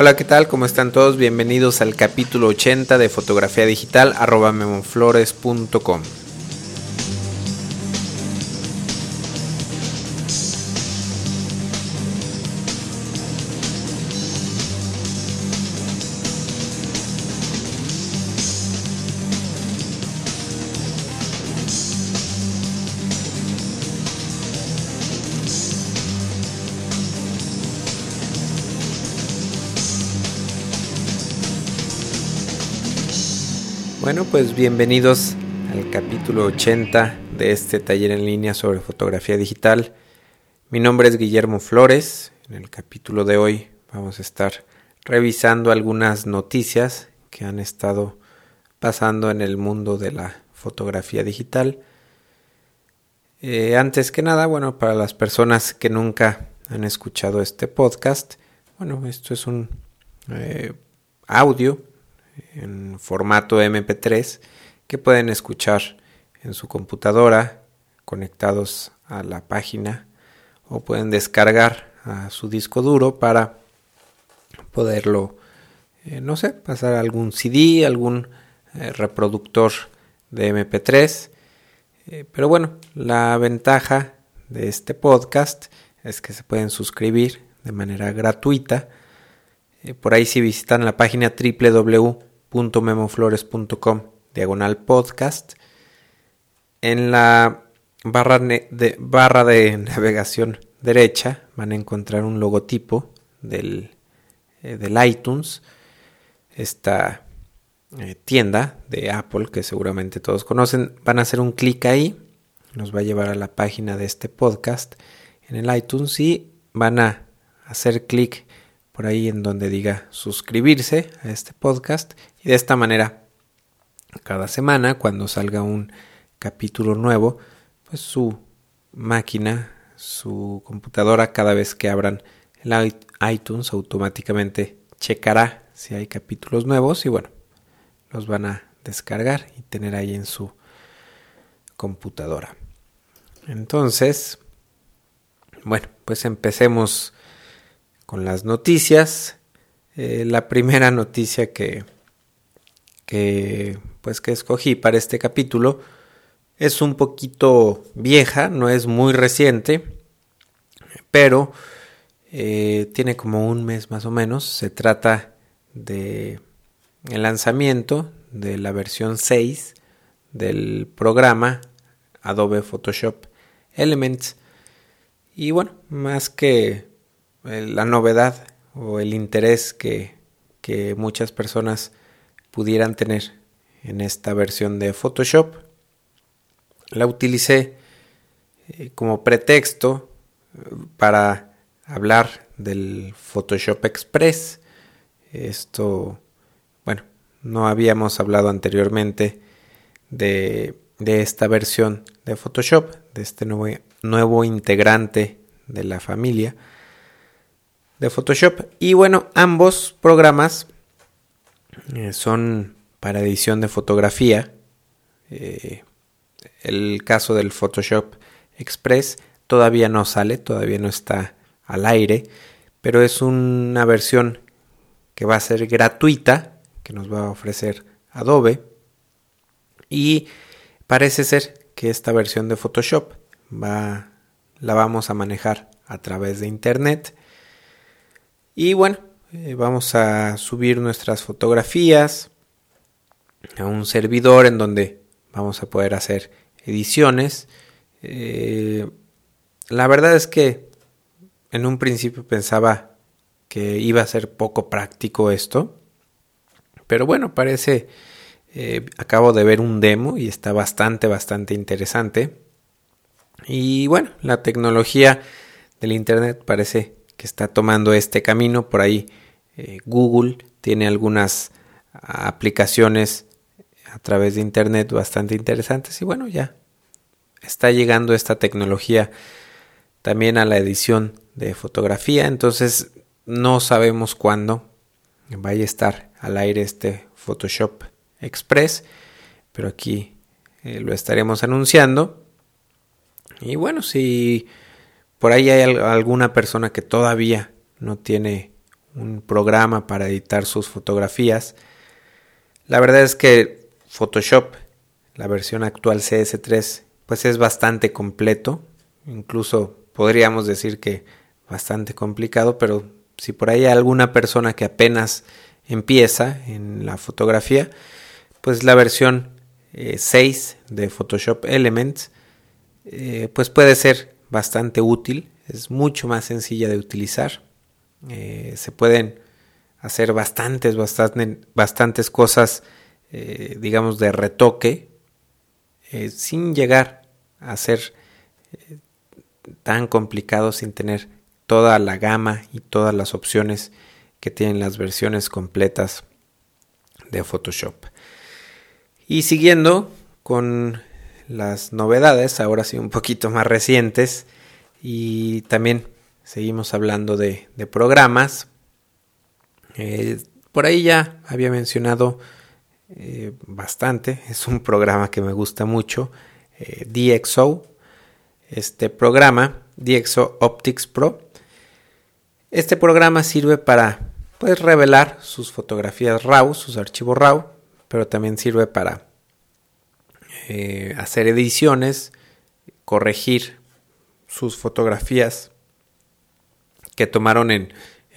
Hola, ¿qué tal? ¿Cómo están todos? Bienvenidos al capítulo 80 de fotografía digital arroba memoflores.com. Bueno, pues bienvenidos al capítulo 80 de este taller en línea sobre fotografía digital. Mi nombre es Guillermo Flores. En el capítulo de hoy vamos a estar revisando algunas noticias que han estado pasando en el mundo de la fotografía digital. Eh, antes que nada, bueno, para las personas que nunca han escuchado este podcast, bueno, esto es un eh, audio en formato MP3 que pueden escuchar en su computadora conectados a la página o pueden descargar a su disco duro para poderlo, eh, no sé, pasar a algún CD, algún eh, reproductor de MP3. Eh, pero bueno, la ventaja de este podcast es que se pueden suscribir de manera gratuita. por ahí si visitan la página www memoflores.com diagonal podcast. En la barra de, barra de navegación derecha van a encontrar un logotipo del, eh, del iTunes, esta eh, tienda de Apple que seguramente todos conocen. Van a hacer un clic ahí, nos va a llevar a la página de este podcast en el iTunes y van a hacer clic por ahí en donde diga suscribirse a este podcast. Y de esta manera cada semana cuando salga un capítulo nuevo pues su máquina su computadora cada vez que abran el iTunes automáticamente checará si hay capítulos nuevos y bueno los van a descargar y tener ahí en su computadora. Entonces bueno pues empecemos con las noticias. Eh, la primera noticia que, que, pues que escogí para este capítulo es un poquito vieja, no es muy reciente, pero eh, tiene como un mes más o menos. Se trata de el lanzamiento de la versión 6 del programa Adobe Photoshop Elements. Y bueno, más que la novedad o el interés que, que muchas personas pudieran tener en esta versión de Photoshop. La utilicé eh, como pretexto eh, para hablar del Photoshop Express. Esto, bueno, no habíamos hablado anteriormente de, de esta versión de Photoshop, de este nuevo, nuevo integrante de la familia de Photoshop. Y bueno, ambos programas eh, son para edición de fotografía. Eh, el caso del Photoshop Express todavía no sale, todavía no está al aire, pero es una versión que va a ser gratuita, que nos va a ofrecer Adobe. Y parece ser que esta versión de Photoshop va, la vamos a manejar a través de Internet y bueno, eh, vamos a subir nuestras fotografías a un servidor en donde vamos a poder hacer ediciones. Eh, la verdad es que en un principio pensaba que iba a ser poco práctico esto. Pero bueno, parece, eh, acabo de ver un demo y está bastante, bastante interesante. Y bueno, la tecnología del Internet parece que está tomando este camino. Por ahí eh, Google tiene algunas aplicaciones a través de Internet bastante interesantes y bueno, ya está llegando esta tecnología también a la edición de fotografía. Entonces no sabemos cuándo vaya a estar al aire este Photoshop Express, pero aquí eh, lo estaremos anunciando. Y bueno, si por ahí hay alguna persona que todavía no tiene un programa para editar sus fotografías. La verdad es que Photoshop, la versión actual CS3, pues es bastante completo, incluso podríamos decir que bastante complicado, pero si por ahí hay alguna persona que apenas empieza en la fotografía, pues la versión 6 eh, de Photoshop Elements eh, pues puede ser bastante útil, es mucho más sencilla de utilizar, eh, se pueden hacer bastantes, bastantes cosas, digamos, de retoque, sin llegar a ser tan complicado, sin tener toda la gama y todas las opciones que tienen las versiones completas de Photoshop. Y siguiendo con las novedades, ahora sí un poquito más recientes, y también seguimos hablando de, programas. Eh, por ahí ya había mencionado eh, bastante, es un programa que me gusta mucho, eh, DxO. Este programa, DxO Optics Pro, este programa sirve para pues, revelar sus fotografías RAW, sus archivos RAW, pero también sirve para eh, hacer ediciones, corregir sus fotografías que tomaron en,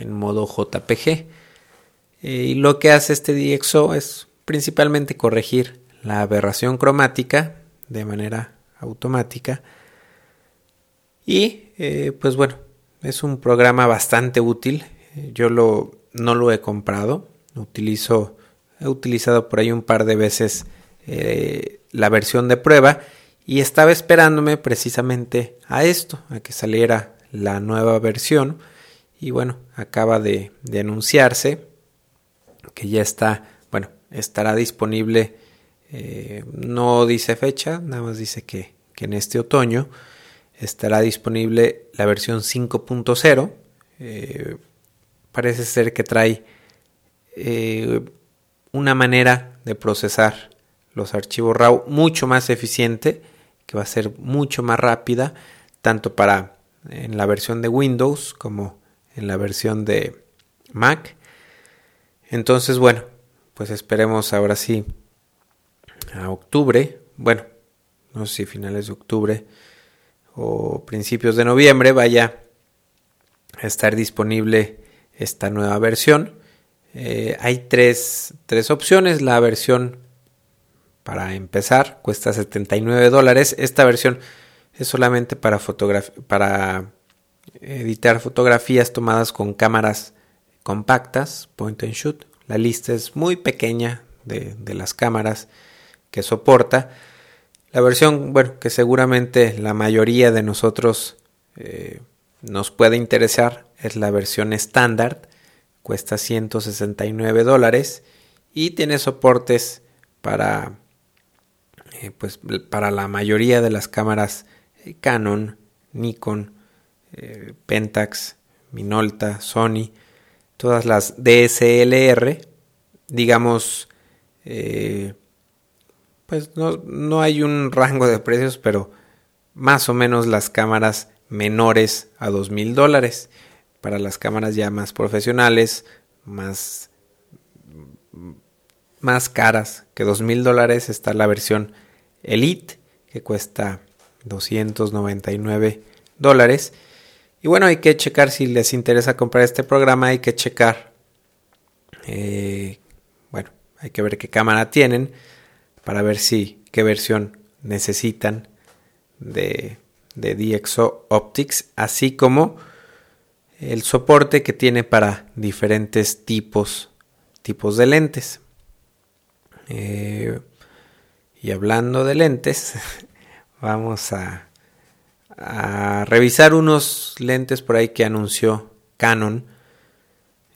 modo JPG. Eh, y lo que hace este DxO es principalmente corregir la aberración cromática de manera automática. Y eh, pues bueno, es un programa bastante útil. Yo lo, no lo he comprado. Utilizo, he utilizado por ahí un par de veces la versión de prueba y estaba esperándome precisamente a esto, a que saliera la nueva versión. Y bueno, acaba de, anunciarse que ya está, bueno, estará disponible. Eh, no dice fecha, nada más dice que, que en este otoño estará disponible la versión 5.0. Eh, parece ser que trae eh, una manera de procesar los archivos RAW mucho más eficiente, que va a ser mucho más rápida, tanto para en la versión de Windows como en la versión de Mac. Entonces, bueno, pues esperemos ahora sí a octubre, bueno, no sé si finales de octubre, o principios de noviembre vaya a estar disponible esta nueva versión. Eh, hay tres, tres, opciones. La versión para empezar cuesta 79 dólares. Esta versión es solamente para, editar fotografías tomadas con cámaras compactas, point and shoot. La lista es muy pequeña de, de las cámaras que soporta. La versión, bueno, que seguramente la mayoría de nosotros eh, nos puede interesar es la versión estándar, cuesta 169 dólares y tiene soportes para, eh, pues, para la mayoría de las cámaras eh, Canon, Nikon, Pentax, Minolta, Sony, todas las DSLR, digamos, pues no, hay un rango de precios, pero más o menos las cámaras menores a dos mil dólares. Para las cámaras ya más profesionales, más, más caras que dos mil dólares está la versión Elite, que cuesta 299 dólares. Y bueno, hay que checar si les interesa comprar este programa, hay que checar, eh, bueno, hay que ver qué cámara tienen para ver si qué versión necesitan de, DxO Optics, así como el soporte que tiene para diferentes tipos, tipos de lentes. Eh, y hablando de lentes, vamos a, revisar unos lentes por ahí que anunció Canon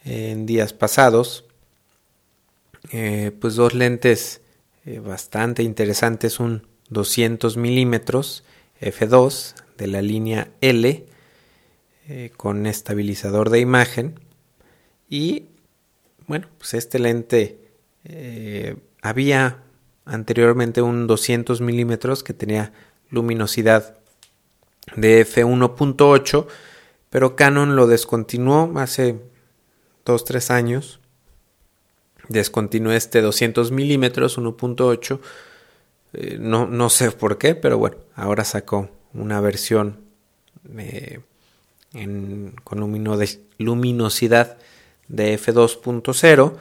en días pasados. Eh, pues dos lentes eh, bastante interesante, es un 200 milímetros f2 de la línea L eh, con estabilizador de imagen y bueno pues este lente eh, había anteriormente un 200 milímetros que tenía luminosidad de f1.8 pero Canon lo descontinuó hace dos, tres años, descontinuó este 200 milímetros 1.8. Eh, no, sé por qué, pero bueno, ahora sacó una versión eh, con luminosidad de f2.0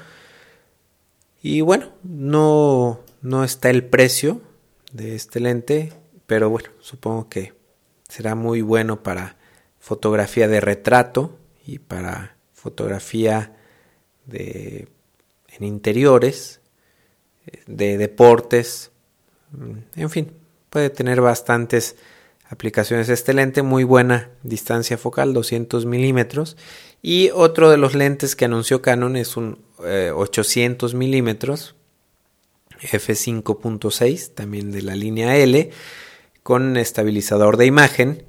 y bueno no, no está el precio de este lente pero bueno supongo que será muy bueno para fotografía de retrato y para fotografía de en interiores de deportes en fin puede tener bastantes aplicaciones. Este lente muy buena distancia focal, 200 milímetros. Y otro de los lentes que anunció Canon es un 800 eh, milímetros, f5.6, también de la línea L, con estabilizador de imagen.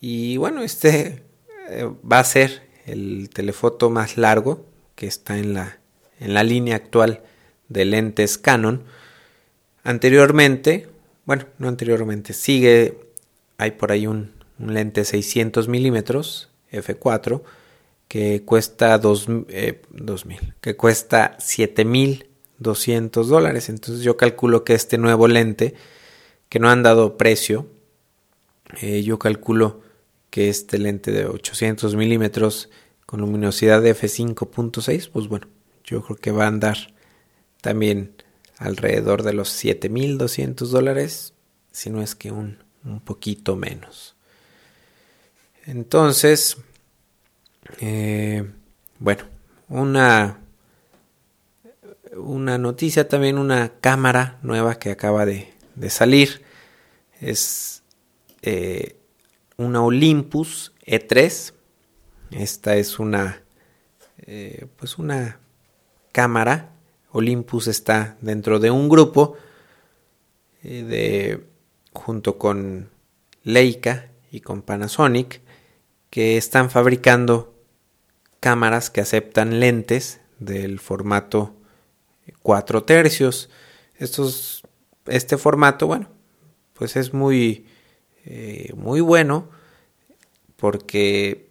Y bueno, este eh, va a ser el telefoto más largo que está en la, en la línea actual de lentes Canon. Anteriormente, bueno, no anteriormente, sigue hay por ahí un, lente 600 milímetros f4 que cuesta dos, eh, que cuesta 7200 dólares. Entonces yo calculo que este nuevo lente, que no han dado precio, eh, yo calculo que este lente de 800 milímetros con luminosidad de f5.6, pues bueno, yo creo que va a andar también alrededor de los 7200 dólares, si no es que un un poquito menos. Entonces, eh, bueno, una, una noticia también, una cámara nueva que acaba de, salir. Es eh, una Olympus E3. Esta es una, eh, pues una cámara. Olympus está dentro de un grupo de junto con Leica y con Panasonic que están fabricando cámaras que aceptan lentes del formato 4 tercios. Estos, este formato, bueno, pues es muy, eh, muy bueno porque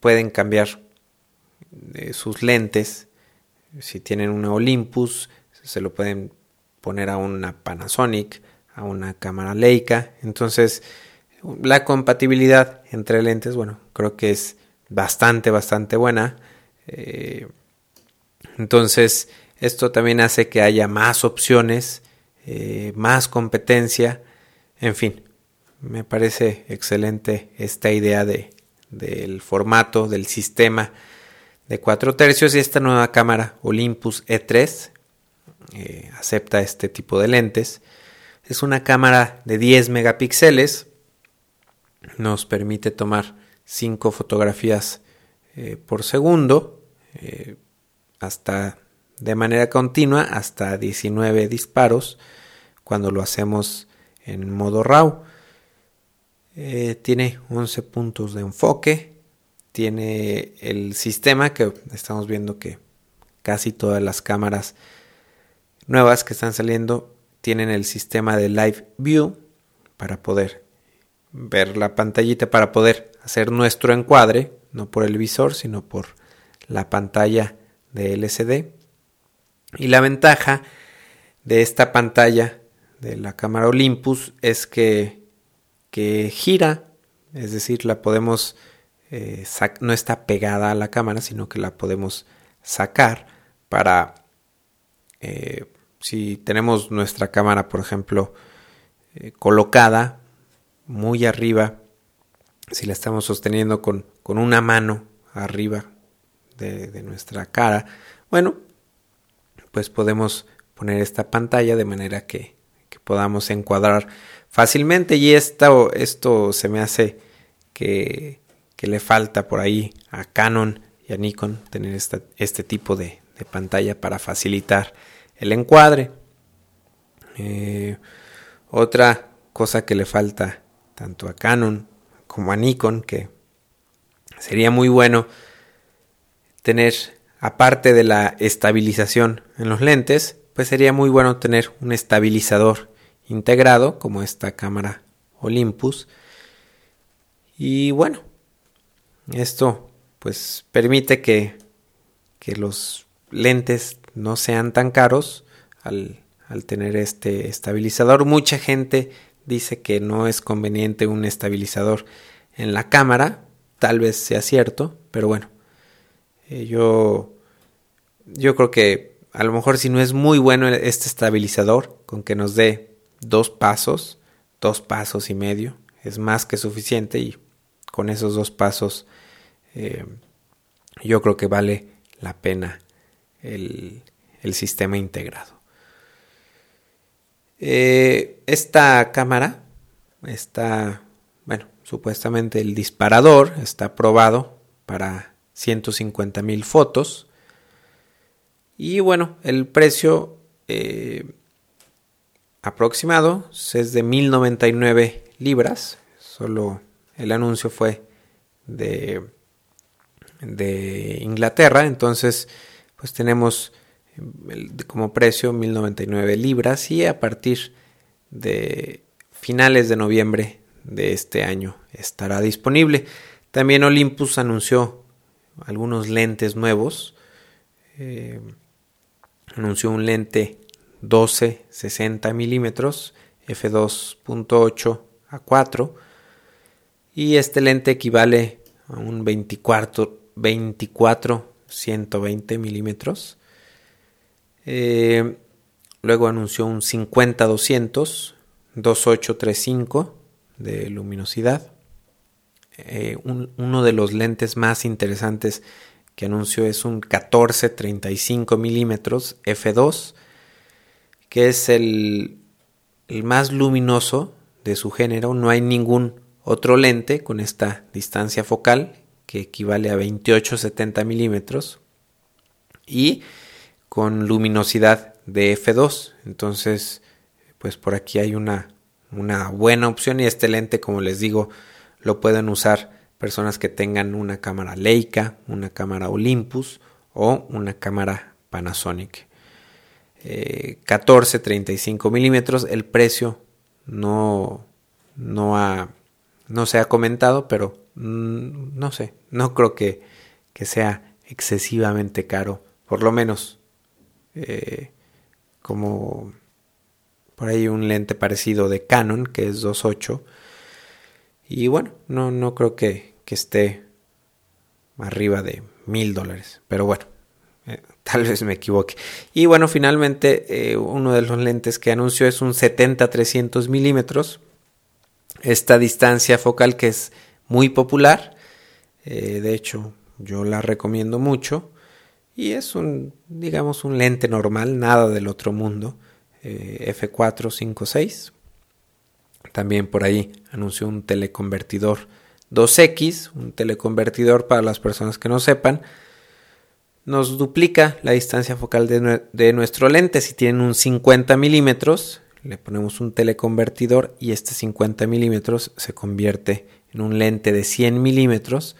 pueden cambiar eh, sus lentes. Si tienen una Olympus, se lo pueden poner a una Panasonic a una cámara Leica. Entonces, la compatibilidad entre lentes, bueno, creo que es bastante, bastante buena. Eh, entonces, esto también hace que haya más opciones, eh, más competencia, en fin, me parece excelente esta idea de, del formato, del sistema de 4 tercios y esta nueva cámara Olympus E3 eh, acepta este tipo de lentes. Es una cámara de 10 megapíxeles. Nos permite tomar 5 fotografías eh, por segundo. Hasta de manera continua hasta 19 disparos cuando lo hacemos en modo RAW. Eh, tiene 11 puntos de enfoque. Tiene el sistema que estamos viendo que casi todas las cámaras nuevas que están saliendo tienen el sistema de Live View para poder ver la pantallita, para poder hacer nuestro encuadre, no por el visor, sino por la pantalla de LCD. Y la ventaja de esta pantalla de la cámara Olympus es que, que gira, es decir, la podemos, eh, no está pegada a la cámara, sino que la podemos sacar para eh, si tenemos nuestra cámara, por ejemplo, eh, colocada muy arriba, si la estamos sosteniendo con, con una mano arriba de, nuestra cara, bueno, pues podemos poner esta pantalla de manera que, podamos encuadrar fácilmente y esto, esto se me hace que, que, le falta por ahí a Canon y a Nikon tener este tipo de, de pantalla para facilitar el encuadre. Eh, otra cosa que le falta tanto a Canon como a Nikon, que sería muy bueno tener, aparte de la estabilización en los lentes, pues sería muy bueno tener un estabilizador integrado como esta cámara Olympus. Y bueno, esto pues permite que, que los lentes no sean tan caros al, al tener este estabilizador. Mucha gente dice que no es conveniente un estabilizador en la cámara, tal vez sea cierto, pero bueno, eh, yo, yo creo que a lo mejor si no es muy bueno este estabilizador, con que nos dé dos pasos, dos pasos y medio, es más que suficiente y con esos dos pasos eh, yo creo que vale la pena el, sistema integrado. Eh, esta cámara está, bueno, supuestamente el disparador está aprobado para 150 mil fotos. Y bueno, el precio eh, aproximado es de 1099 libras. Solo el anuncio fue de, Inglaterra. Entonces, pues tenemos como precio 1099 libras y a partir de finales de noviembre de este año estará disponible. También Olympus anunció algunos lentes nuevos. Eh, anunció un lente 12 60 milímetros f2.8 a 4 y este lente equivale a un 24 24 120 milímetros eh, luego anunció un 50-200, 2835 de luminosidad. Eh, uno de los lentes más interesantes que anunció es un 14-35 milímetros f2, que es el, el más luminoso de su género. No hay ningún otro lente con esta distancia focal que equivale a 28-70 milímetros. Y con luminosidad de F2. Entonces, pues por aquí hay una, una buena opción y este lente, como les digo, lo pueden usar personas que tengan una cámara Leica, una cámara Olympus o una cámara Panasonic. 14-35 eh, milímetros, el precio no, no, ha, no se ha comentado, pero mm, no sé, no creo que, que sea excesivamente caro, por lo menos eh, como por ahí un lente parecido de Canon que es 2.8 y bueno no, no creo que, que esté arriba de mil dólares pero bueno eh, tal vez me equivoque. Y bueno finalmente eh, uno de los lentes que anunció es un 70-300 milímetros. Esta distancia focal que es muy popular de hecho yo la recomiendo mucho. Y es un, digamos, un lente normal, nada del otro mundo, eh, F456. También por ahí anunció un teleconvertidor 2X, un teleconvertidor para las personas que no sepan. Nos duplica la distancia focal de, nuestro lente. Si tienen un 50 milímetros, le ponemos un teleconvertidor y este 50 milímetros se convierte en un lente de 100 milímetros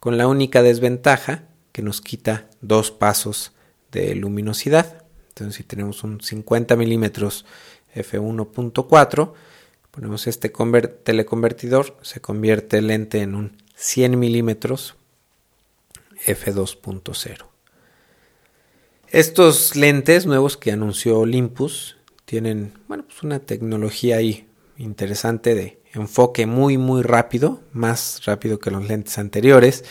con la única desventaja que nos quita dos pasos de luminosidad. Entonces si tenemos un 50 milímetros f1.4, ponemos este teleconvertidor, se convierte el lente en un 100 milímetros f2.0. Estos lentes nuevos que anunció Olympus tienen bueno, pues una tecnología ahí interesante de enfoque muy muy rápido, más rápido que los lentes anteriores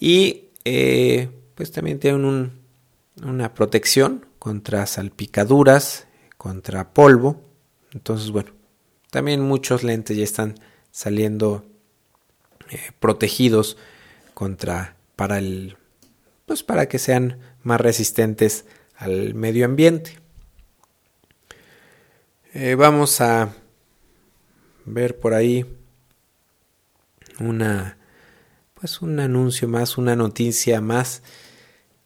y eh, pues también tienen una protección contra salpicaduras, contra polvo. Entonces, bueno, también muchos lentes ya están saliendo eh, protegidos contra para el pues para que sean más resistentes al medio ambiente. Eh, vamos a ver por ahí una pues un anuncio más, una noticia más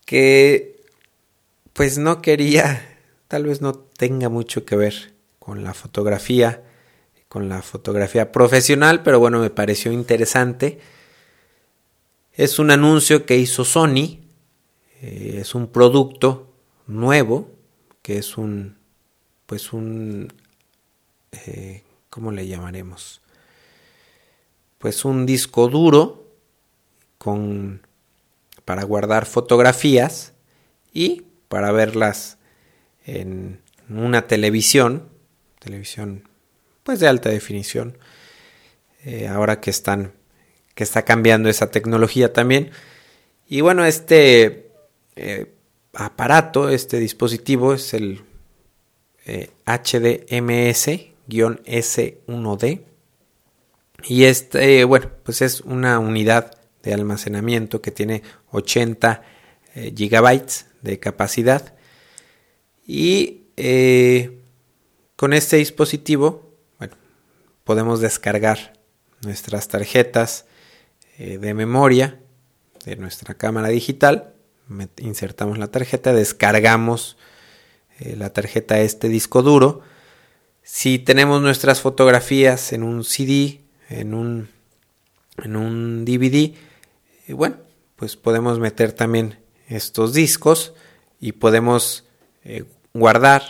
que pues no quería, tal vez no tenga mucho que ver con la fotografía, con la fotografía profesional, pero bueno, me pareció interesante. Es un anuncio que hizo Sony, eh, es un producto nuevo, que es un, pues un, eh, ¿cómo le llamaremos? Pues un disco duro con para guardar fotografías y para verlas en una televisión, televisión pues de alta definición, eh, ahora que están, que está cambiando esa tecnología también. Y bueno, este eh, aparato, este dispositivo es el HDMS-S1D. Eh, y este, bueno, pues es una unidad de almacenamiento que tiene 80 gigabytes de capacidad. Y con este dispositivo, podemos descargar nuestras tarjetas eh, de memoria de nuestra cámara digital. Insertamos la tarjeta, descargamos eh, la tarjeta a este disco duro. Si tenemos nuestras fotografías en un CD, en un, en un DVD, eh, bueno, pues podemos meter también estos discos y podemos guardar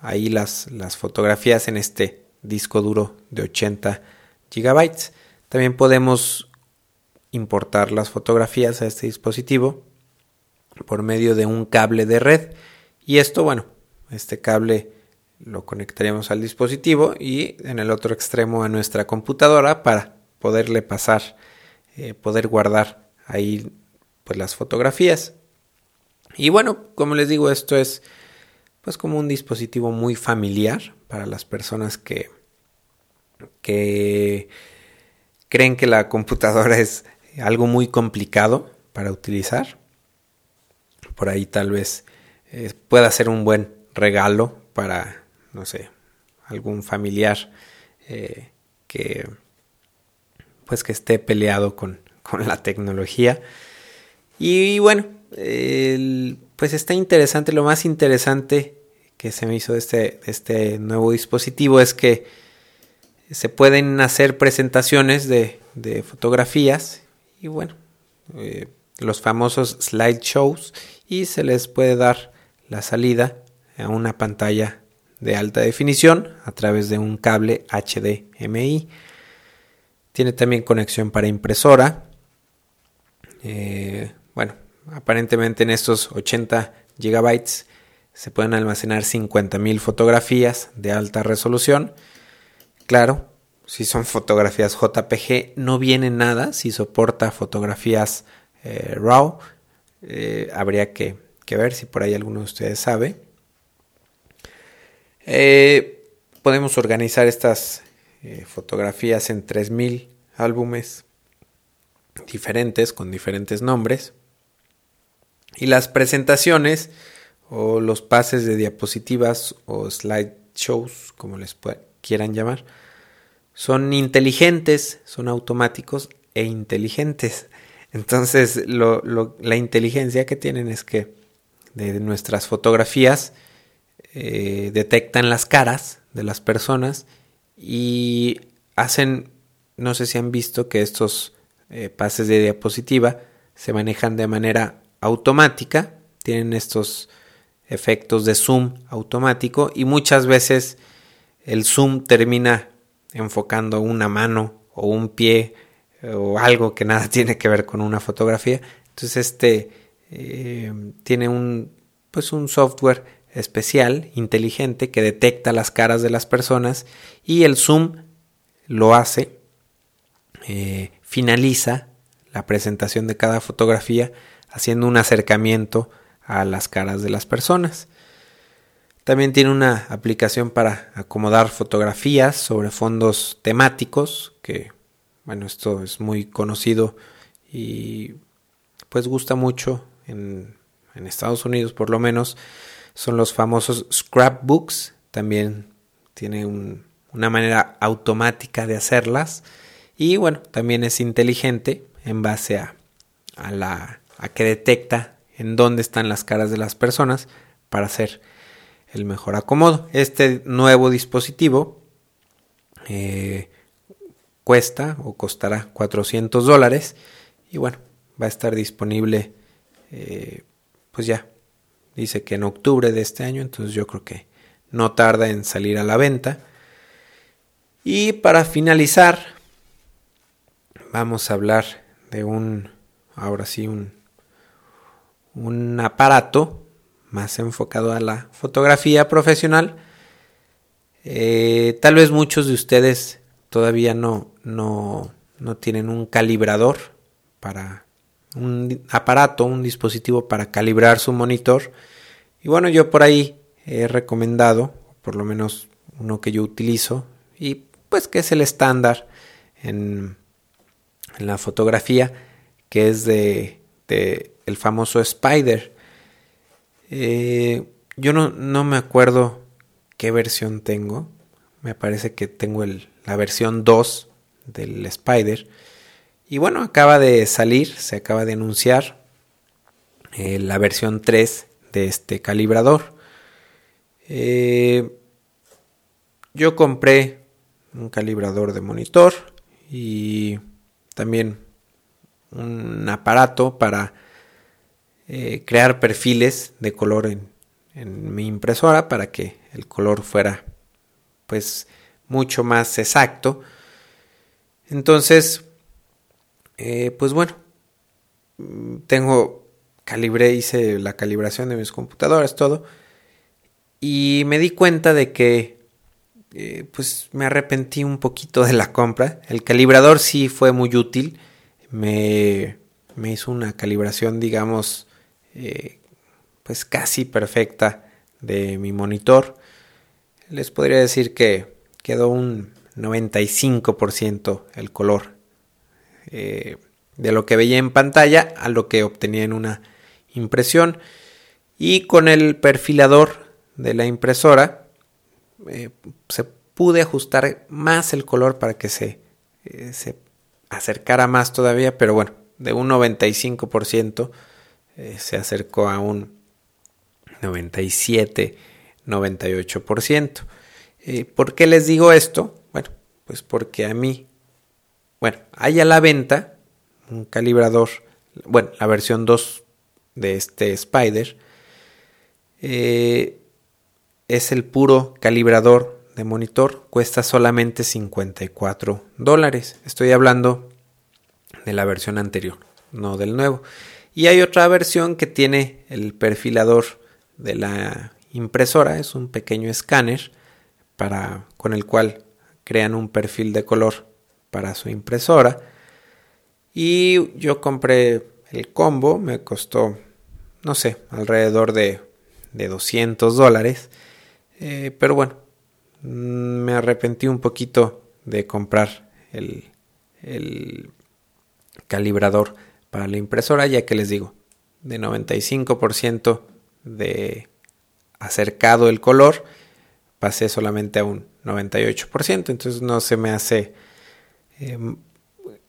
ahí las, las fotografías en este disco duro de 80 gigabytes. También podemos importar las fotografías a este dispositivo por medio de un cable de red y esto bueno este cable lo conectaríamos al dispositivo y en el otro extremo a nuestra computadora para poderle pasar eh, poder guardar ahí pues las fotografías y bueno como les digo esto es pues como un dispositivo muy familiar para las personas que, que creen que la computadora es algo muy complicado para utilizar. Por ahí tal vez eh, pueda ser un buen regalo para, no sé, algún familiar eh, que pues que esté peleado con, con la tecnología. Y bueno, pues está interesante. Lo más interesante que se me hizo este, este nuevo dispositivo es que se pueden hacer presentaciones de, fotografías y bueno, eh, los famosos slideshows y se les puede dar la salida a una pantalla de alta definición a través de un cable HDMI. Tiene también conexión para impresora. Eh, bueno, Aparentemente en estos 80 GB se pueden almacenar 50.000 fotografías de alta resolución. Claro, si son fotografías JPG no viene nada. Si soporta fotografías eh, RAW, eh, habría que, ver si por ahí alguno de ustedes sabe. Eh, podemos organizar estas fotografías en 3.000 álbumes diferentes con diferentes nombres. Y las presentaciones o los pases de diapositivas o slideshows, como les quieran llamar, son inteligentes, son automáticos e inteligentes. Entonces, la inteligencia que tienen es que de nuestras fotografías eh, detectan las caras de las personas y hacen, no sé si han visto que estos eh, pases de diapositiva se manejan de manera automática, tienen estos efectos de zoom automático y muchas veces el zoom termina enfocando una mano o un pie eh, o algo que nada tiene que ver con una fotografía. Entonces este eh, tiene un pues un software especial, inteligente, que detecta las caras de las personas y el zoom lo hace, eh, finaliza la presentación de cada fotografía haciendo un acercamiento a las caras de las personas. También tiene una aplicación para acomodar fotografías sobre fondos temáticos, que bueno, esto es muy conocido y pues gusta mucho en, Estados Unidos por lo menos. Son los famosos scrapbooks, también tiene una manera automática de hacerlas y bueno, también es inteligente en base a, a la a que detecta en dónde están las caras de las personas para hacer el mejor acomodo. Este nuevo dispositivo eh, cuesta o costará 400 dólares y bueno, va a estar disponible eh, pues ya, dice que en octubre de este año, entonces yo creo que no tarda en salir a la venta. Y para finalizar, vamos a hablar de un, ahora sí, un un aparato más enfocado a la fotografía profesional. Eh, tal vez muchos de ustedes todavía no, no, no tienen un calibrador para un aparato, un dispositivo para calibrar su monitor. Y bueno, yo por ahí he recomendado, por lo menos uno que yo utilizo, y pues que es el estándar en, en la fotografía, que es de, de el famoso Spider. Eh, yo no, no, me acuerdo qué versión tengo. Me parece que tengo la versión 2 del Spider. Y bueno, acaba de salir, se acaba de anunciar eh, la versión 3 de este calibrador. Eh, yo compré un calibrador de monitor y también un aparato para eh, crear perfiles de color en, mi impresora para que el color fuera pues mucho más exacto. Entonces eh, pues bueno tengo calibré hice la calibración de mis computadoras todo y me di cuenta de que eh, pues me arrepentí un poquito de la compra. El calibrador sí fue muy útil me, me hizo una calibración digamos eh, pues casi perfecta de mi monitor. Les podría decir que quedó un 95% el color eh, de lo que veía en pantalla a lo que obtenía en una impresión. Y con el perfilador de la impresora eh, se pude ajustar más el color para que se, se acercara más todavía, pero bueno, de un 95% eh, se acercó a un 97, 98%. Eh, ¿Por qué les digo esto? Bueno, pues porque a mí, bueno, hay a la venta un calibrador, bueno, la versión 2 de este Spider, eh, es el puro calibrador de monitor, cuesta solamente 54 dólares. Estoy hablando de la versión anterior, no del nuevo. Y hay otra versión que tiene el perfilador de la impresora, es un pequeño escáner para, con el cual crean un perfil de color para su impresora. Y yo compré el combo, me costó, no sé, alrededor de, de 200 dólares. Eh, pero bueno, me arrepentí un poquito de comprar el, el calibrador para la impresora, ya que les digo, de 95% de acercado el color, pasé solamente a un 98%, entonces no se me hace em,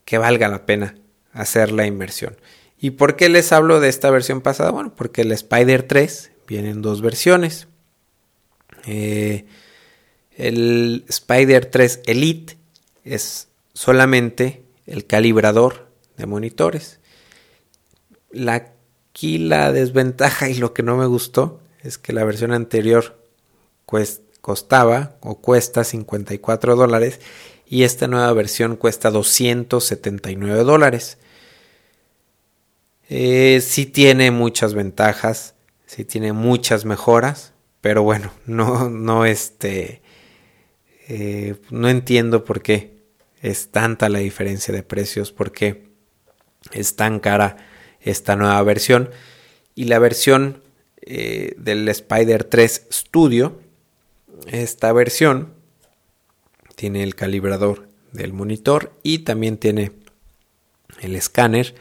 que valga la pena hacer la inversión. ¿Y por qué les hablo de esta versión pasada? Bueno, porque el Spider 3 viene en dos versiones. Eh, el Spider 3 Elite es solamente el calibrador de monitores. La, aquí la desventaja y lo que no me gustó es que la versión anterior costaba o cuesta 54 dólares y esta nueva versión cuesta 279 dólares. Eh, sí tiene muchas ventajas, sí tiene muchas mejoras, pero bueno, no, no este, eh, no entiendo por qué es tanta la diferencia de precios, por qué es tan cara esta nueva versión. Y la versión eh, del Spider 3 Studio, esta versión tiene el calibrador del monitor y también tiene el escáner,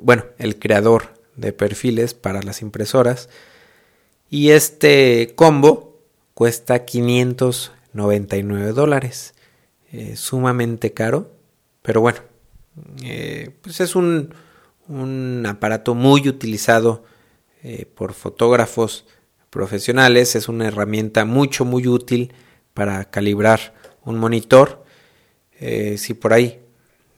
bueno, el creador de perfiles para las impresoras. Y este combo cuesta 599 dólares. sumamente caro, pero bueno, eh, pues es un, un aparato muy utilizado eh, por fotógrafos profesionales, es una herramienta mucho muy útil para calibrar un monitor. Eh, si por ahí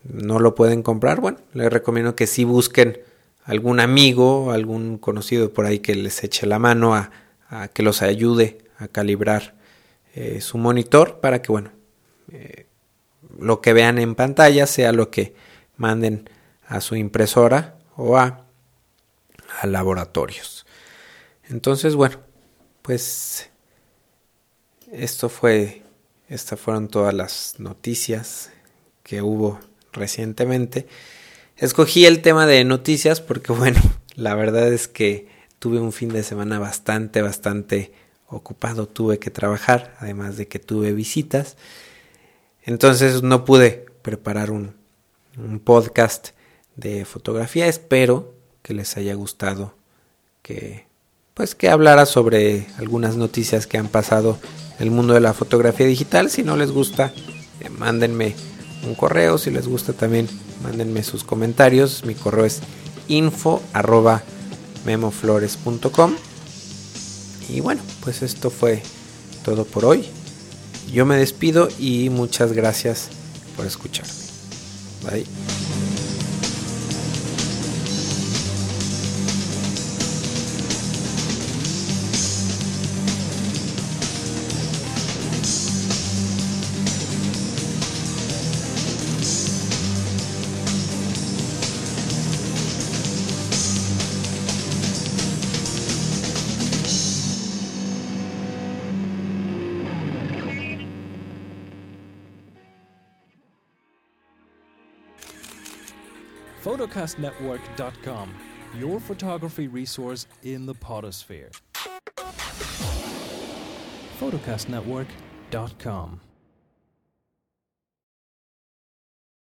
no lo pueden comprar, bueno, les recomiendo que si busquen algún amigo, algún conocido por ahí que les eche la mano a, que los ayude a calibrar eh, su monitor para que, bueno, lo que vean en pantalla sea lo que manden a su impresora o a, a laboratorios. Entonces, bueno, pues esto fue, estas fueron todas las noticias que hubo recientemente. Escogí el tema de noticias porque, bueno, la verdad es que tuve un fin de semana bastante, bastante ocupado. Tuve que trabajar, además de que tuve visitas. Entonces no pude preparar un, un podcast de fotografía. Espero que les haya gustado que pues que hablara sobre algunas noticias que han pasado en el mundo de la fotografía digital. Si no les gusta, eh, mándenme un correo. Si les gusta también, mándenme sus comentarios. Mi correo es info arroba memoflores.com. Y bueno, pues esto fue todo por hoy. Yo me despido y muchas gracias por escucharme. Bye. photocastnetwork.com, your photography resource in the potosphere. photocastnetwork.com